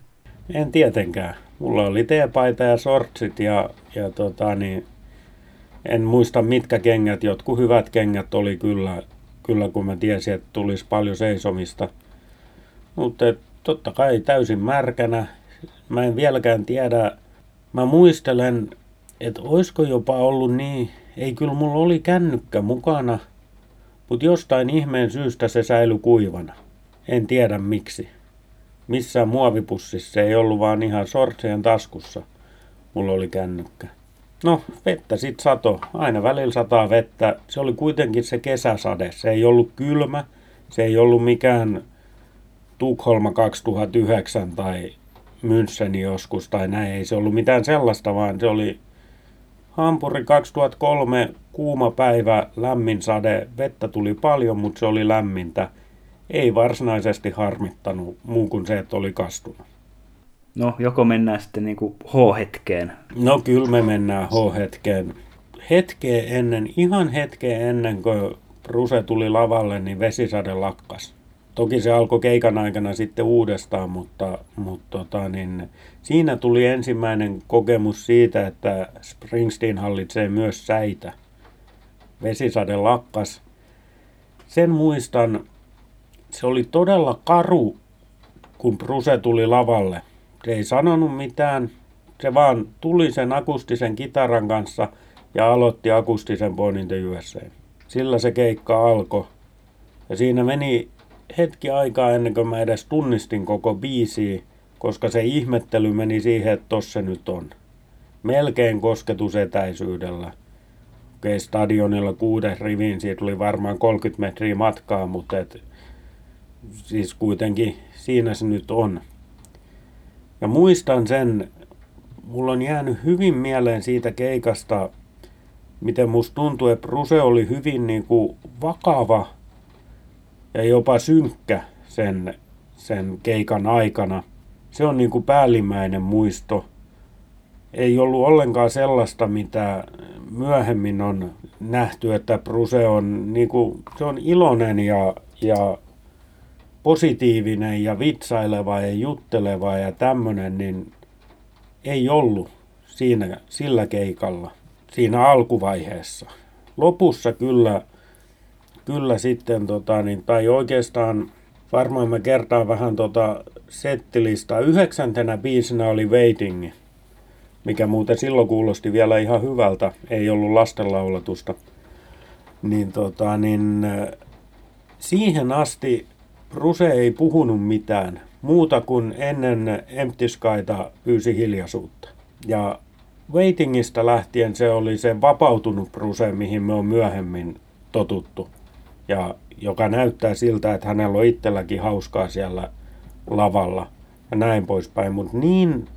En tietenkään. Mulla oli teepaita ja sortsit ja, ja tota, niin, en muista mitkä kengät, jotkut hyvät kengät oli kyllä, kyllä kun mä tiesin, että tulisi paljon seisomista. Mutta totta kai täysin märkänä. Mä en vieläkään tiedä. Mä muistelen, että olisiko jopa ollut niin, ei kyllä mulla oli kännykkä mukana, mutta jostain ihmeen syystä se säilyi kuivana. En tiedä miksi. Missään muovipussissa ei ollut vaan ihan sortsien taskussa. Mulla oli kännykkä. No, vettä sit sato. Aina välillä sataa vettä. Se oli kuitenkin se kesäsade. Se ei ollut kylmä. Se ei ollut mikään Tukholma 2009 tai Müncheni joskus tai näin. Ei se ollut mitään sellaista, vaan se oli Hampuri 2003, kuuma päivä, lämmin sade. Vettä tuli paljon, mutta se oli lämmintä. Ei varsinaisesti harmittanut muu kuin se, että oli kastunut. No, joko mennään sitten niin kuin H-hetkeen? No, kyllä me mennään H-hetkeen. Hetkeä ennen, ihan hetkeä ennen kuin Ruse tuli lavalle, niin vesisade lakkas. Toki se alkoi keikan aikana sitten uudestaan, mutta, mutta tota, niin, siinä tuli ensimmäinen kokemus siitä, että Springsteen hallitsee myös säitä. Vesisade lakkas. Sen muistan, se oli todella karu, kun Bruse tuli lavalle. Se ei sanonut mitään, se vaan tuli sen akustisen kitaran kanssa ja aloitti akustisen Born the USA. Sillä se keikka alkoi. Ja siinä meni hetki aikaa ennen kuin mä edes tunnistin koko biisiä, koska se ihmettely meni siihen, että tossa nyt on. Melkein kosketusetäisyydellä. Okei, stadionilla kuuden riviin, siitä oli varmaan 30 metriä matkaa, mutta et, siis kuitenkin siinä se nyt on. Ja muistan sen, mulla on jäänyt hyvin mieleen siitä keikasta, miten musta tuntui, että Bruse oli hyvin niin kuin vakava ja jopa synkkä sen, sen keikan aikana. Se on niin kuin päällimmäinen muisto. Ei ollut ollenkaan sellaista, mitä myöhemmin on nähty, että Bruse on, niin kuin, se on iloinen ja, ja positiivinen ja vitsaileva ja jutteleva ja tämmöinen, niin ei ollut siinä, sillä keikalla, siinä alkuvaiheessa. Lopussa kyllä kyllä sitten, tota, niin, tai oikeastaan varmaan mä kertaan vähän tota settilistaa. Yhdeksäntenä biisinä oli Waiting, mikä muuten silloin kuulosti vielä ihan hyvältä, ei ollut lastenlaulatusta. Niin, tota, niin siihen asti Ruse ei puhunut mitään muuta kuin ennen Empty Skyta pyysi hiljaisuutta. Ja Waitingista lähtien se oli se vapautunut Bruse, mihin me on myöhemmin totuttu ja joka näyttää siltä, että hänellä on itselläkin hauskaa siellä lavalla ja näin poispäin. Mutta niin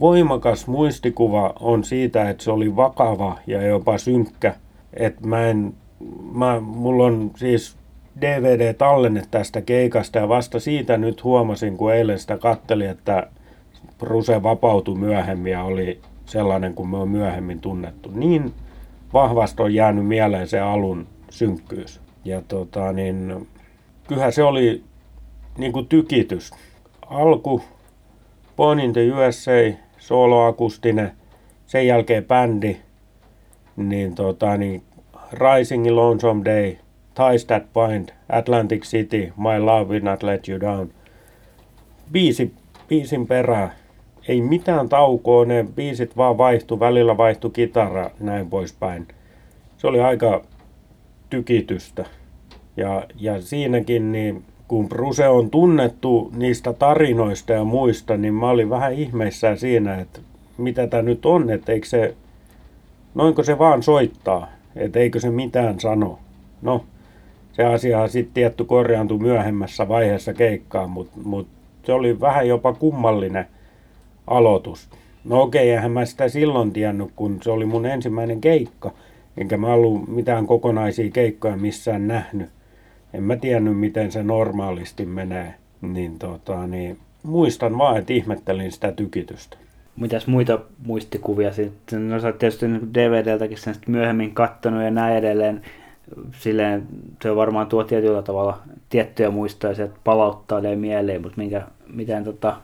voimakas muistikuva on siitä, että se oli vakava ja jopa synkkä, että mä en, mä, mulla on siis DVD-tallenne tästä keikasta ja vasta siitä nyt huomasin, kun eilen sitä katteli, että Bruse vapautui myöhemmin ja oli sellainen kuin me on myöhemmin tunnettu. Niin vahvasti on jäänyt mieleen se alun synkkyys. Ja tota, niin, kyllähän se oli niin kuin tykitys. Alku, Born in the USA, soloakustinen, sen jälkeen bändi, niin, tota, niin Rising Lonesome Day, Ties That Bind, Atlantic City, My Love Will Not Let You Down. Biisi, biisin perään. Ei mitään taukoa, ne biisit vaan vaihtu, välillä vaihtu kitara, näin poispäin. Se oli aika tykitystä. Ja, ja siinäkin, niin kun Bruse on tunnettu niistä tarinoista ja muista, niin mä olin vähän ihmeissään siinä, että mitä tämä nyt on, että eikö se, noinko se vaan soittaa, että eikö se mitään sano. No, se asia sitten tietty korjaantui myöhemmässä vaiheessa keikkaa, mutta mut se oli vähän jopa kummallinen aloitus. No okei, eihän mä sitä silloin tiennyt, kun se oli mun ensimmäinen keikka, enkä mä ollut mitään kokonaisia keikkoja missään nähnyt en mä tiennyt, miten se normaalisti menee. Niin, tota, niin muistan vaan, että ihmettelin sitä tykitystä. Mitäs muita muistikuvia sitten? No sä oot tietysti DVDltäkin sen myöhemmin kattonut ja näin edelleen. Silleen se varmaan tuo tietyllä tavalla tiettyjä muistoja, se palauttaa mieleen, mutta minkä, miten tota,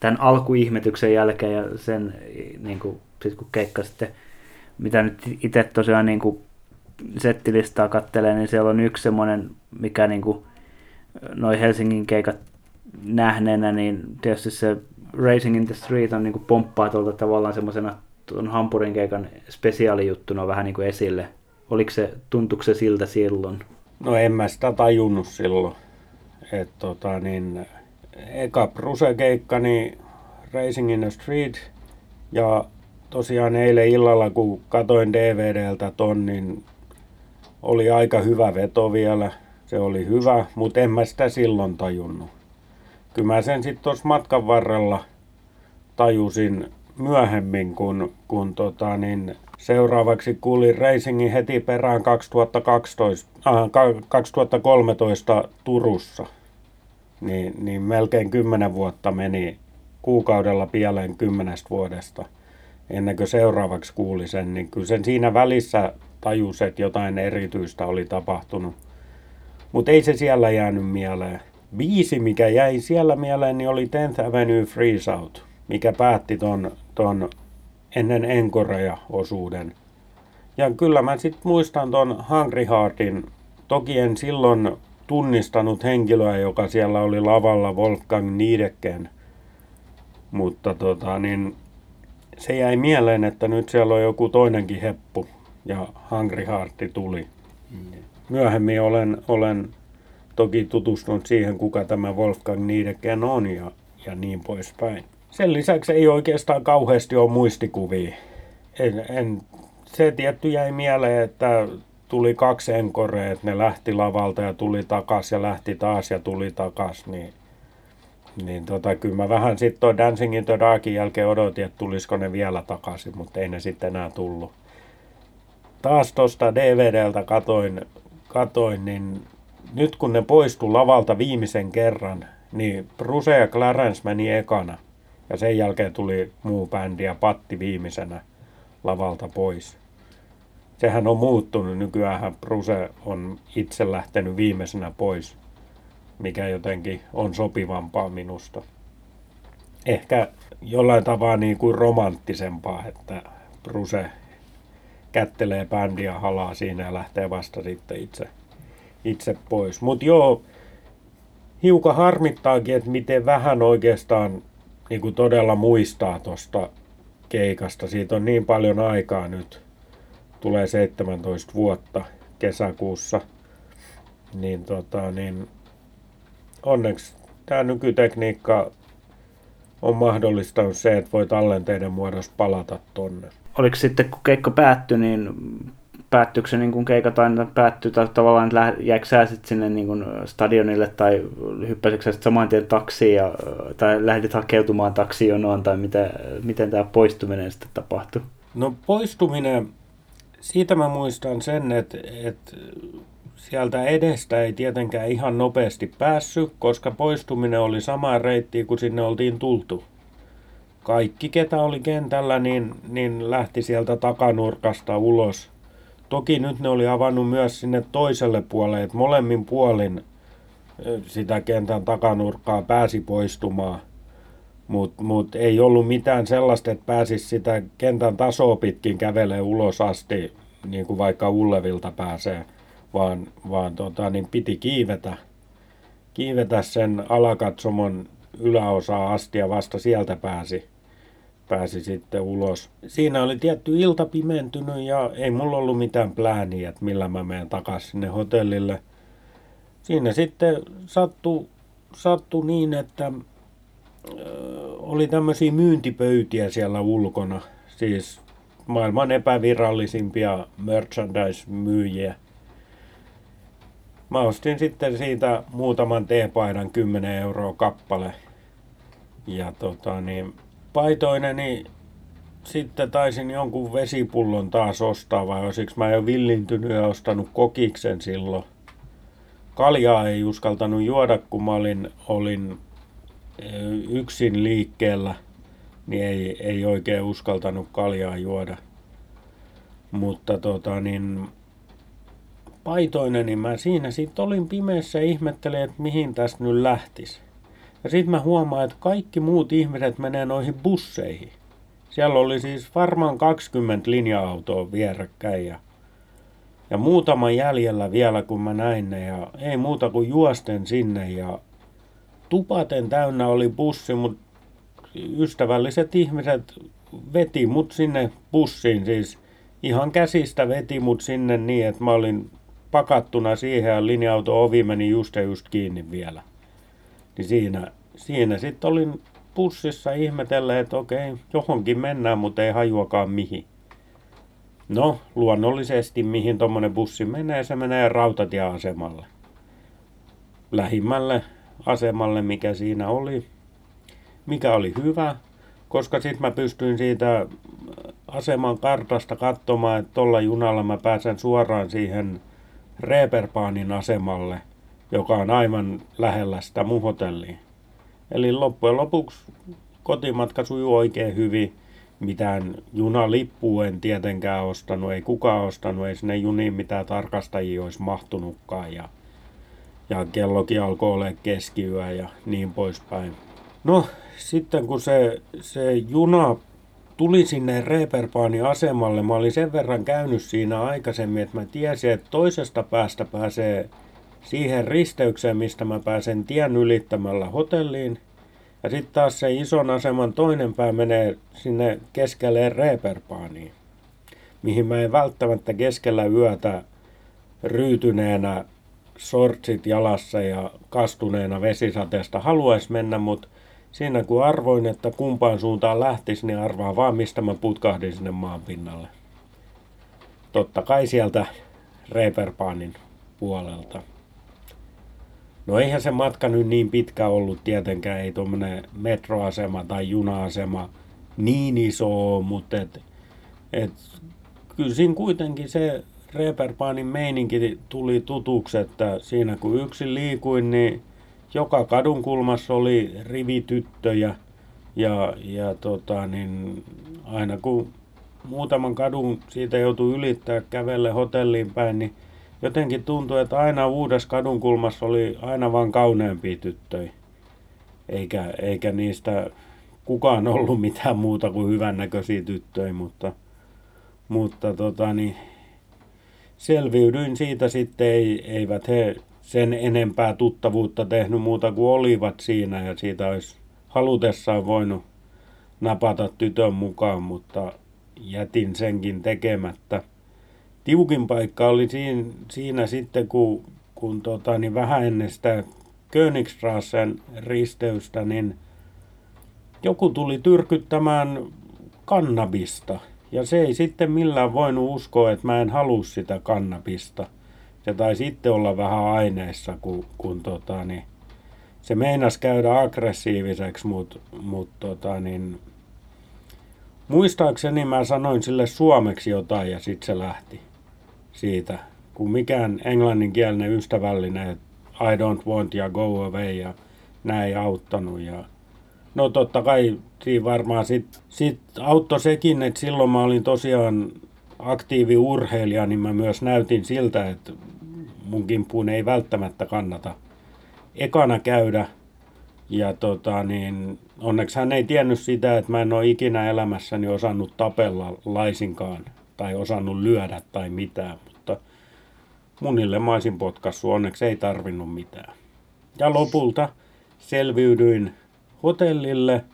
tämän alkuihmetyksen jälkeen ja sen, niin kuin, sit kun keikka sitten, mitä nyt itse tosiaan niin kuin settilistaa kattelee, niin siellä on yksi semmoinen, mikä niin kuin, noi Helsingin keikat nähneenä, niin tietysti se Racing in the Street on niin kuin pomppaa tuolta tavallaan semmoisena tuon Hampurin keikan spesiaalijuttuna vähän niin kuin esille. Oliko se, tuntuuko se siltä silloin? No en mä sitä tajunnut silloin. Et tota niin, eka Bruse-keikka, niin Racing in the Street. Ja tosiaan eilen illalla, kun katoin DVDltä ton, niin oli aika hyvä veto vielä. Se oli hyvä, mutta en mä sitä silloin tajunnut. Kyllä mä sen sitten tuossa matkan varrella tajusin myöhemmin, kun, kun tota, niin seuraavaksi kuulin Racingin heti perään 2012, äh, 2013 Turussa. Niin, niin melkein kymmenen vuotta meni kuukaudella pieleen kymmenestä vuodesta ennen kuin seuraavaksi kuuli sen, niin kyllä sen siinä välissä tajus, että jotain erityistä oli tapahtunut. Mutta ei se siellä jäänyt mieleen. Biisi, mikä jäi siellä mieleen, niin oli 10th Avenue Freeze Out, mikä päätti ton, ton ennen Enkorea-osuuden. Ja kyllä mä sitten muistan ton Hungry Heartin. Toki en silloin tunnistanut henkilöä, joka siellä oli lavalla Wolfgang Niedecken. Mutta tota, niin se jäi mieleen, että nyt siellä on joku toinenkin heppu ja Hungry Heartti tuli. Myöhemmin olen, olen toki tutustunut siihen, kuka tämä Wolfgang Niedecken on ja, ja niin poispäin. Sen lisäksi ei oikeastaan kauheasti ole muistikuvia. En, en, se tietty jäi mieleen, että tuli kaksi enkorea, että ne lähti lavalta ja tuli takas ja lähti taas ja tuli takas, niin, niin tota, kyllä mä vähän sitten toi Dancing in the Darkin jälkeen odotin, että tulisiko ne vielä takaisin, mutta ei ne sitten enää tullut. Taas tuosta DVDltä katoin, katoin, niin nyt kun ne poistu lavalta viimeisen kerran, niin Bruce ja Clarence meni ekana. Ja sen jälkeen tuli muu bändi ja Patti viimeisenä lavalta pois. Sehän on muuttunut. Nykyään Bruce on itse lähtenyt viimeisenä pois, mikä jotenkin on sopivampaa minusta. Ehkä jollain tavalla niin kuin romanttisempaa, että Bruce kättelee bändiä halaa siinä ja lähtee vasta sitten itse, itse pois. Mutta joo, hiukan harmittaakin, että miten vähän oikeastaan niin kuin todella muistaa tuosta keikasta. Siitä on niin paljon aikaa nyt. Tulee 17 vuotta kesäkuussa. Niin, tota, niin onneksi tämä nykytekniikka on mahdollistanut se, että voi tallenteiden muodossa palata tonne. Oliko sitten, kun keikka päättyi, niin päättyykö se niin kuin keikat aina päättyy, tai tavallaan, että jäikö sä sitten sinne niin kuin stadionille, tai hyppäsitkö sä saman tien taksiin, ja, tai lähdit hakeutumaan taksijonoon, tai miten, miten tämä poistuminen sitten tapahtui? No poistuminen, siitä mä muistan sen, että, että sieltä edestä ei tietenkään ihan nopeasti päässyt, koska poistuminen oli sama reitti kuin sinne oltiin tultu. Kaikki, ketä oli kentällä, niin, niin lähti sieltä takanurkasta ulos – Toki nyt ne oli avannut myös sinne toiselle puolelle, että molemmin puolin sitä kentän takanurkkaa pääsi poistumaan. Mutta mut ei ollut mitään sellaista, että pääsisi sitä kentän tasoa pitkin kävelee ulos asti, niin kuin vaikka Ullevilta pääsee, vaan, vaan tota, niin piti kiivetä, kiivetä sen alakatsomon yläosaa asti ja vasta sieltä pääsi pääsi sitten ulos. Siinä oli tietty ilta pimentynyt ja ei mulla ollut mitään plääniä, että millä mä menen takaisin sinne hotellille. Siinä sitten sattui, sattui niin, että oli tämmöisiä myyntipöytiä siellä ulkona. Siis maailman epävirallisimpia merchandise-myyjiä. Mä ostin sitten siitä muutaman teepaidan 10 euroa kappale. Ja tota niin, paitoinen, niin sitten taisin jonkun vesipullon taas ostaa, vai olisiko mä jo villintynyt ja ostanut kokiksen silloin. kaljaa ei uskaltanut juoda, kun mä olin, olin yksin liikkeellä, niin ei, ei oikein uskaltanut kaljaa juoda. Mutta tota niin, paitoinen, niin mä siinä sitten olin pimeässä ja ihmettelin, että mihin tästä nyt lähtisi. Ja sitten mä huomaan, että kaikki muut ihmiset menee noihin busseihin. Siellä oli siis varmaan 20 linja-autoa vierekkäin ja, ja muutama jäljellä vielä, kun mä näin ne. Ja ei muuta kuin juosten sinne ja tupaten täynnä oli bussi, mutta ystävälliset ihmiset veti mut sinne bussiin, siis ihan käsistä veti mut sinne niin, että mä olin pakattuna siihen ja linja-auto ovi meni just ja just kiinni vielä. Niin siinä, siinä sitten olin bussissa ihmetellä, että okei, johonkin mennään, mutta ei hajuakaan mihin. No, luonnollisesti mihin tuommoinen bussi menee, se menee rautatieasemalle. Lähimmälle asemalle, mikä siinä oli, mikä oli hyvä, koska sitten mä pystyin siitä aseman kartasta katsomaan, että tuolla junalla mä pääsen suoraan siihen Reeperbaanin asemalle, joka on aivan lähellä sitä mun hotellia. Eli loppujen lopuksi kotimatka sujuu oikein hyvin. Mitään junalippua en tietenkään ostanut, ei kukaan ostanut, ei sinne juniin mitään tarkastajia olisi mahtunutkaan. Ja, ja kellokin alkoi olla keskiyö ja niin poispäin. No, sitten kun se, se juna tuli sinne Reeperbaanin asemalle, mä olin sen verran käynyt siinä aikaisemmin, että mä tiesin, että toisesta päästä pääsee siihen risteykseen, mistä mä pääsen tien ylittämällä hotelliin. Ja sitten taas se ison aseman toinen pää menee sinne keskelle Reeperbaaniin, mihin mä en välttämättä keskellä yötä ryytyneenä sortsit jalassa ja kastuneena vesisateesta haluaisi mennä, mutta siinä kun arvoin, että kumpaan suuntaan lähtisi, niin arvaa vaan, mistä mä putkahdin sinne maan pinnalle. Totta kai sieltä Reeperbaanin puolelta. No eihän se matka nyt niin pitkä ollut tietenkään, ei tuommoinen metroasema tai juna-asema niin iso mutta et, et, kyllä siinä kuitenkin se Reeperbaanin meininki tuli tutuksi, että siinä kun yksin liikuin, niin joka kadun kulmassa oli rivityttöjä ja, ja tota, niin aina kun muutaman kadun siitä joutui ylittää kävelle hotelliin päin, niin jotenkin tuntui, että aina uudessa kadunkulmassa oli aina vain kauneempia tyttöjä. Eikä, eikä niistä kukaan ollut mitään muuta kuin hyvännäköisiä tyttöjä, mutta, mutta tota, niin, selviydyin siitä sitten, ei, eivät he sen enempää tuttavuutta tehnyt muuta kuin olivat siinä ja siitä olisi halutessaan voinut napata tytön mukaan, mutta jätin senkin tekemättä tiukin paikka oli siinä, siinä sitten, kun, kun tota, niin vähän ennen sitä Königstrassen risteystä, niin joku tuli tyrkyttämään kannabista. Ja se ei sitten millään voinut uskoa, että mä en halua sitä kannabista. Se taisi sitten olla vähän aineessa, kun, kun tota, niin, se meinas käydä aggressiiviseksi, mutta mut, tota, niin, muistaakseni mä sanoin sille suomeksi jotain ja sitten se lähti siitä, kun mikään englanninkielinen ystävällinen, I don't want ja go away ja näin ei auttanut. Ja no totta kai siinä varmaan sitten sit auttoi sekin, että silloin mä olin tosiaan aktiivi urheilija, niin mä myös näytin siltä, että mun kimppuun ei välttämättä kannata ekana käydä. Ja tota, niin, onneksi hän ei tiennyt sitä, että mä en ole ikinä elämässäni osannut tapella laisinkaan tai osannut lyödä tai mitään, mutta munille mä olisin potkassut, onneksi ei tarvinnut mitään. Ja lopulta selviydyin hotellille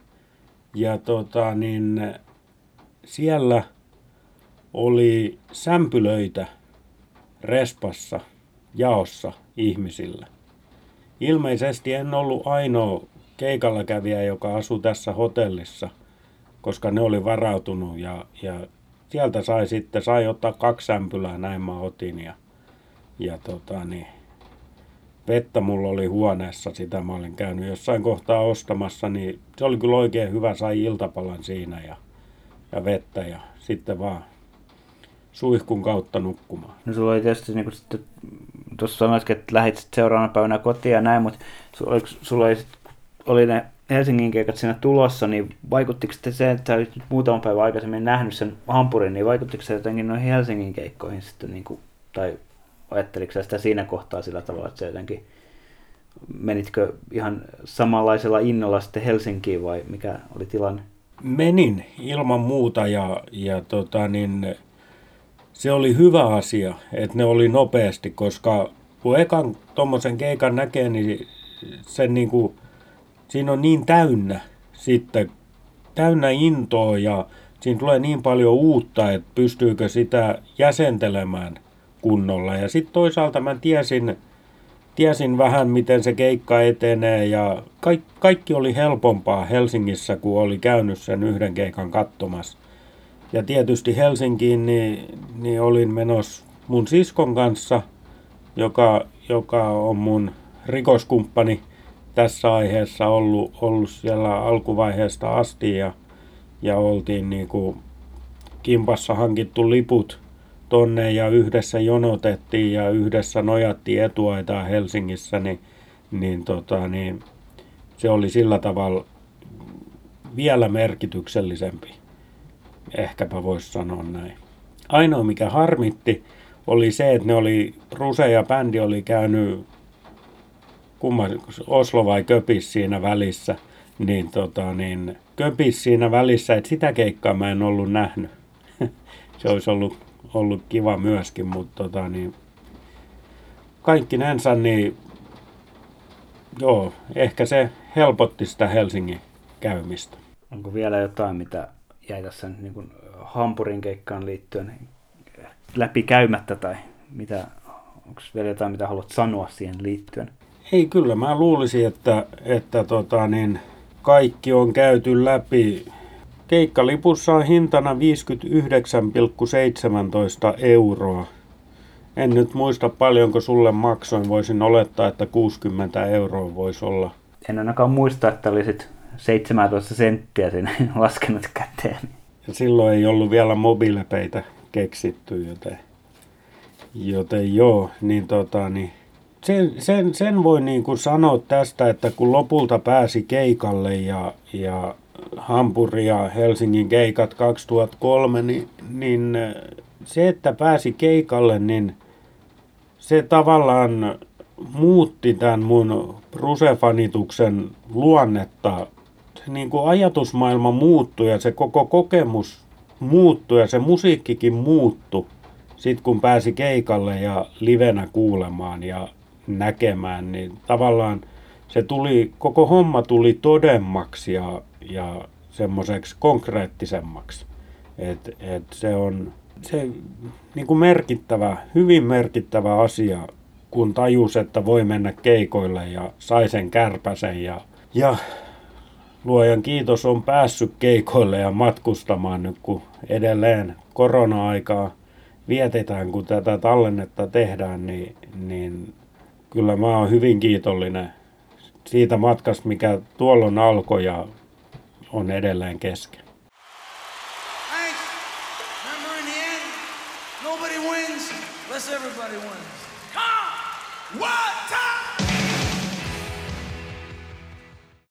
ja tota, niin, siellä oli sämpylöitä respassa, jaossa ihmisillä. Ilmeisesti en ollut ainoa keikalla kävijä, joka asui tässä hotellissa, koska ne oli varautunut ja, ja sieltä sai sitten, sai ottaa kaksi sämpylää, näin mä otin. Ja, ja tota, niin, vettä mulla oli huoneessa, sitä mä olin käynyt jossain kohtaa ostamassa, niin se oli kyllä oikein hyvä, sai iltapalan siinä ja, ja vettä ja sitten vaan suihkun kautta nukkumaan. No sulla oli tietysti niin sitten tuossa sanoitkin, että lähit seuraavana päivänä kotiin ja näin, mutta oliko, sulla oli, oli ne Helsingin keikat siinä tulossa, niin vaikuttiko se, että nyt muutaman päivän aikaisemmin nähnyt sen hampurin, niin vaikuttiko se jotenkin noihin Helsingin keikkoihin sitten, niin kuin, tai ajatteliko sitä siinä kohtaa sillä tavalla, että se jotenkin, menitkö ihan samanlaisella innolla sitten Helsinkiin vai mikä oli tilanne? Menin ilman muuta ja, ja tota niin, se oli hyvä asia, että ne oli nopeasti, koska kun ekan tuommoisen keikan näkee, niin se niin kuin, siinä on niin täynnä sitten, täynnä intoa ja siinä tulee niin paljon uutta, että pystyykö sitä jäsentelemään kunnolla. Ja sitten toisaalta mä tiesin, tiesin vähän, miten se keikka etenee ja kaikki, kaikki oli helpompaa Helsingissä, kun oli käynyt sen yhden keikan katsomassa. Ja tietysti Helsinkiin niin, niin olin menossa mun siskon kanssa, joka, joka on mun rikoskumppani tässä aiheessa ollut, ollut siellä alkuvaiheesta asti ja, ja oltiin niin kuin kimpassa hankittu liput tonne ja yhdessä jonotettiin ja yhdessä nojattiin etuaitaan Helsingissä, niin, niin, tota, niin se oli sillä tavalla vielä merkityksellisempi. Ehkäpä voisi sanoa näin. Ainoa mikä harmitti oli se, että ne oli, Ruse ja bändi oli käynyt kumman, Oslo vai Köpis siinä välissä, niin, tota, niin Köpis siinä välissä, että sitä keikkaa mä en ollut nähnyt. se olisi ollut, ollut kiva myöskin, mutta tota, niin, kaikki nänsä, niin joo, ehkä se helpotti sitä Helsingin käymistä. Onko vielä jotain, mitä jäi tässä niin kuin Hampurin keikkaan liittyen läpi käymättä tai mitä, onko vielä jotain, mitä haluat sanoa siihen liittyen? Ei, kyllä mä luulisin, että, että tota, niin, kaikki on käyty läpi. Keikkalipussa on hintana 59,17 euroa. En nyt muista paljonko sulle maksoin. Voisin olettaa, että 60 euroa voisi olla. En ainakaan muista, että olisit 17 senttiä sinne laskenut käteen. Ja silloin ei ollut vielä mobiilepeitä keksitty, joten, joten joo, niin tota, niin sen, sen, sen voi niin kuin sanoa tästä, että kun lopulta pääsi keikalle ja, ja Hampuri ja Helsingin keikat 2003, niin, niin se, että pääsi keikalle, niin se tavallaan muutti tämän mun Bruse-fanituksen luonnetta. Niin kuin ajatusmaailma muuttui ja se koko kokemus muuttui ja se musiikkikin muuttui sitten kun pääsi keikalle ja livenä kuulemaan ja näkemään, niin tavallaan se tuli, koko homma tuli todemmaksi ja, ja semmoiseksi konkreettisemmaksi. Et, et se on se niin kuin merkittävä, hyvin merkittävä asia, kun tajus, että voi mennä keikoille ja sai sen kärpäsen ja, ja luojan kiitos on päässyt keikoille ja matkustamaan nyt, kun edelleen korona-aikaa vietetään, kun tätä tallennetta tehdään, niin, niin kyllä mä oon hyvin kiitollinen siitä matkasta, mikä tuolloin alkoi ja on edelleen kesken.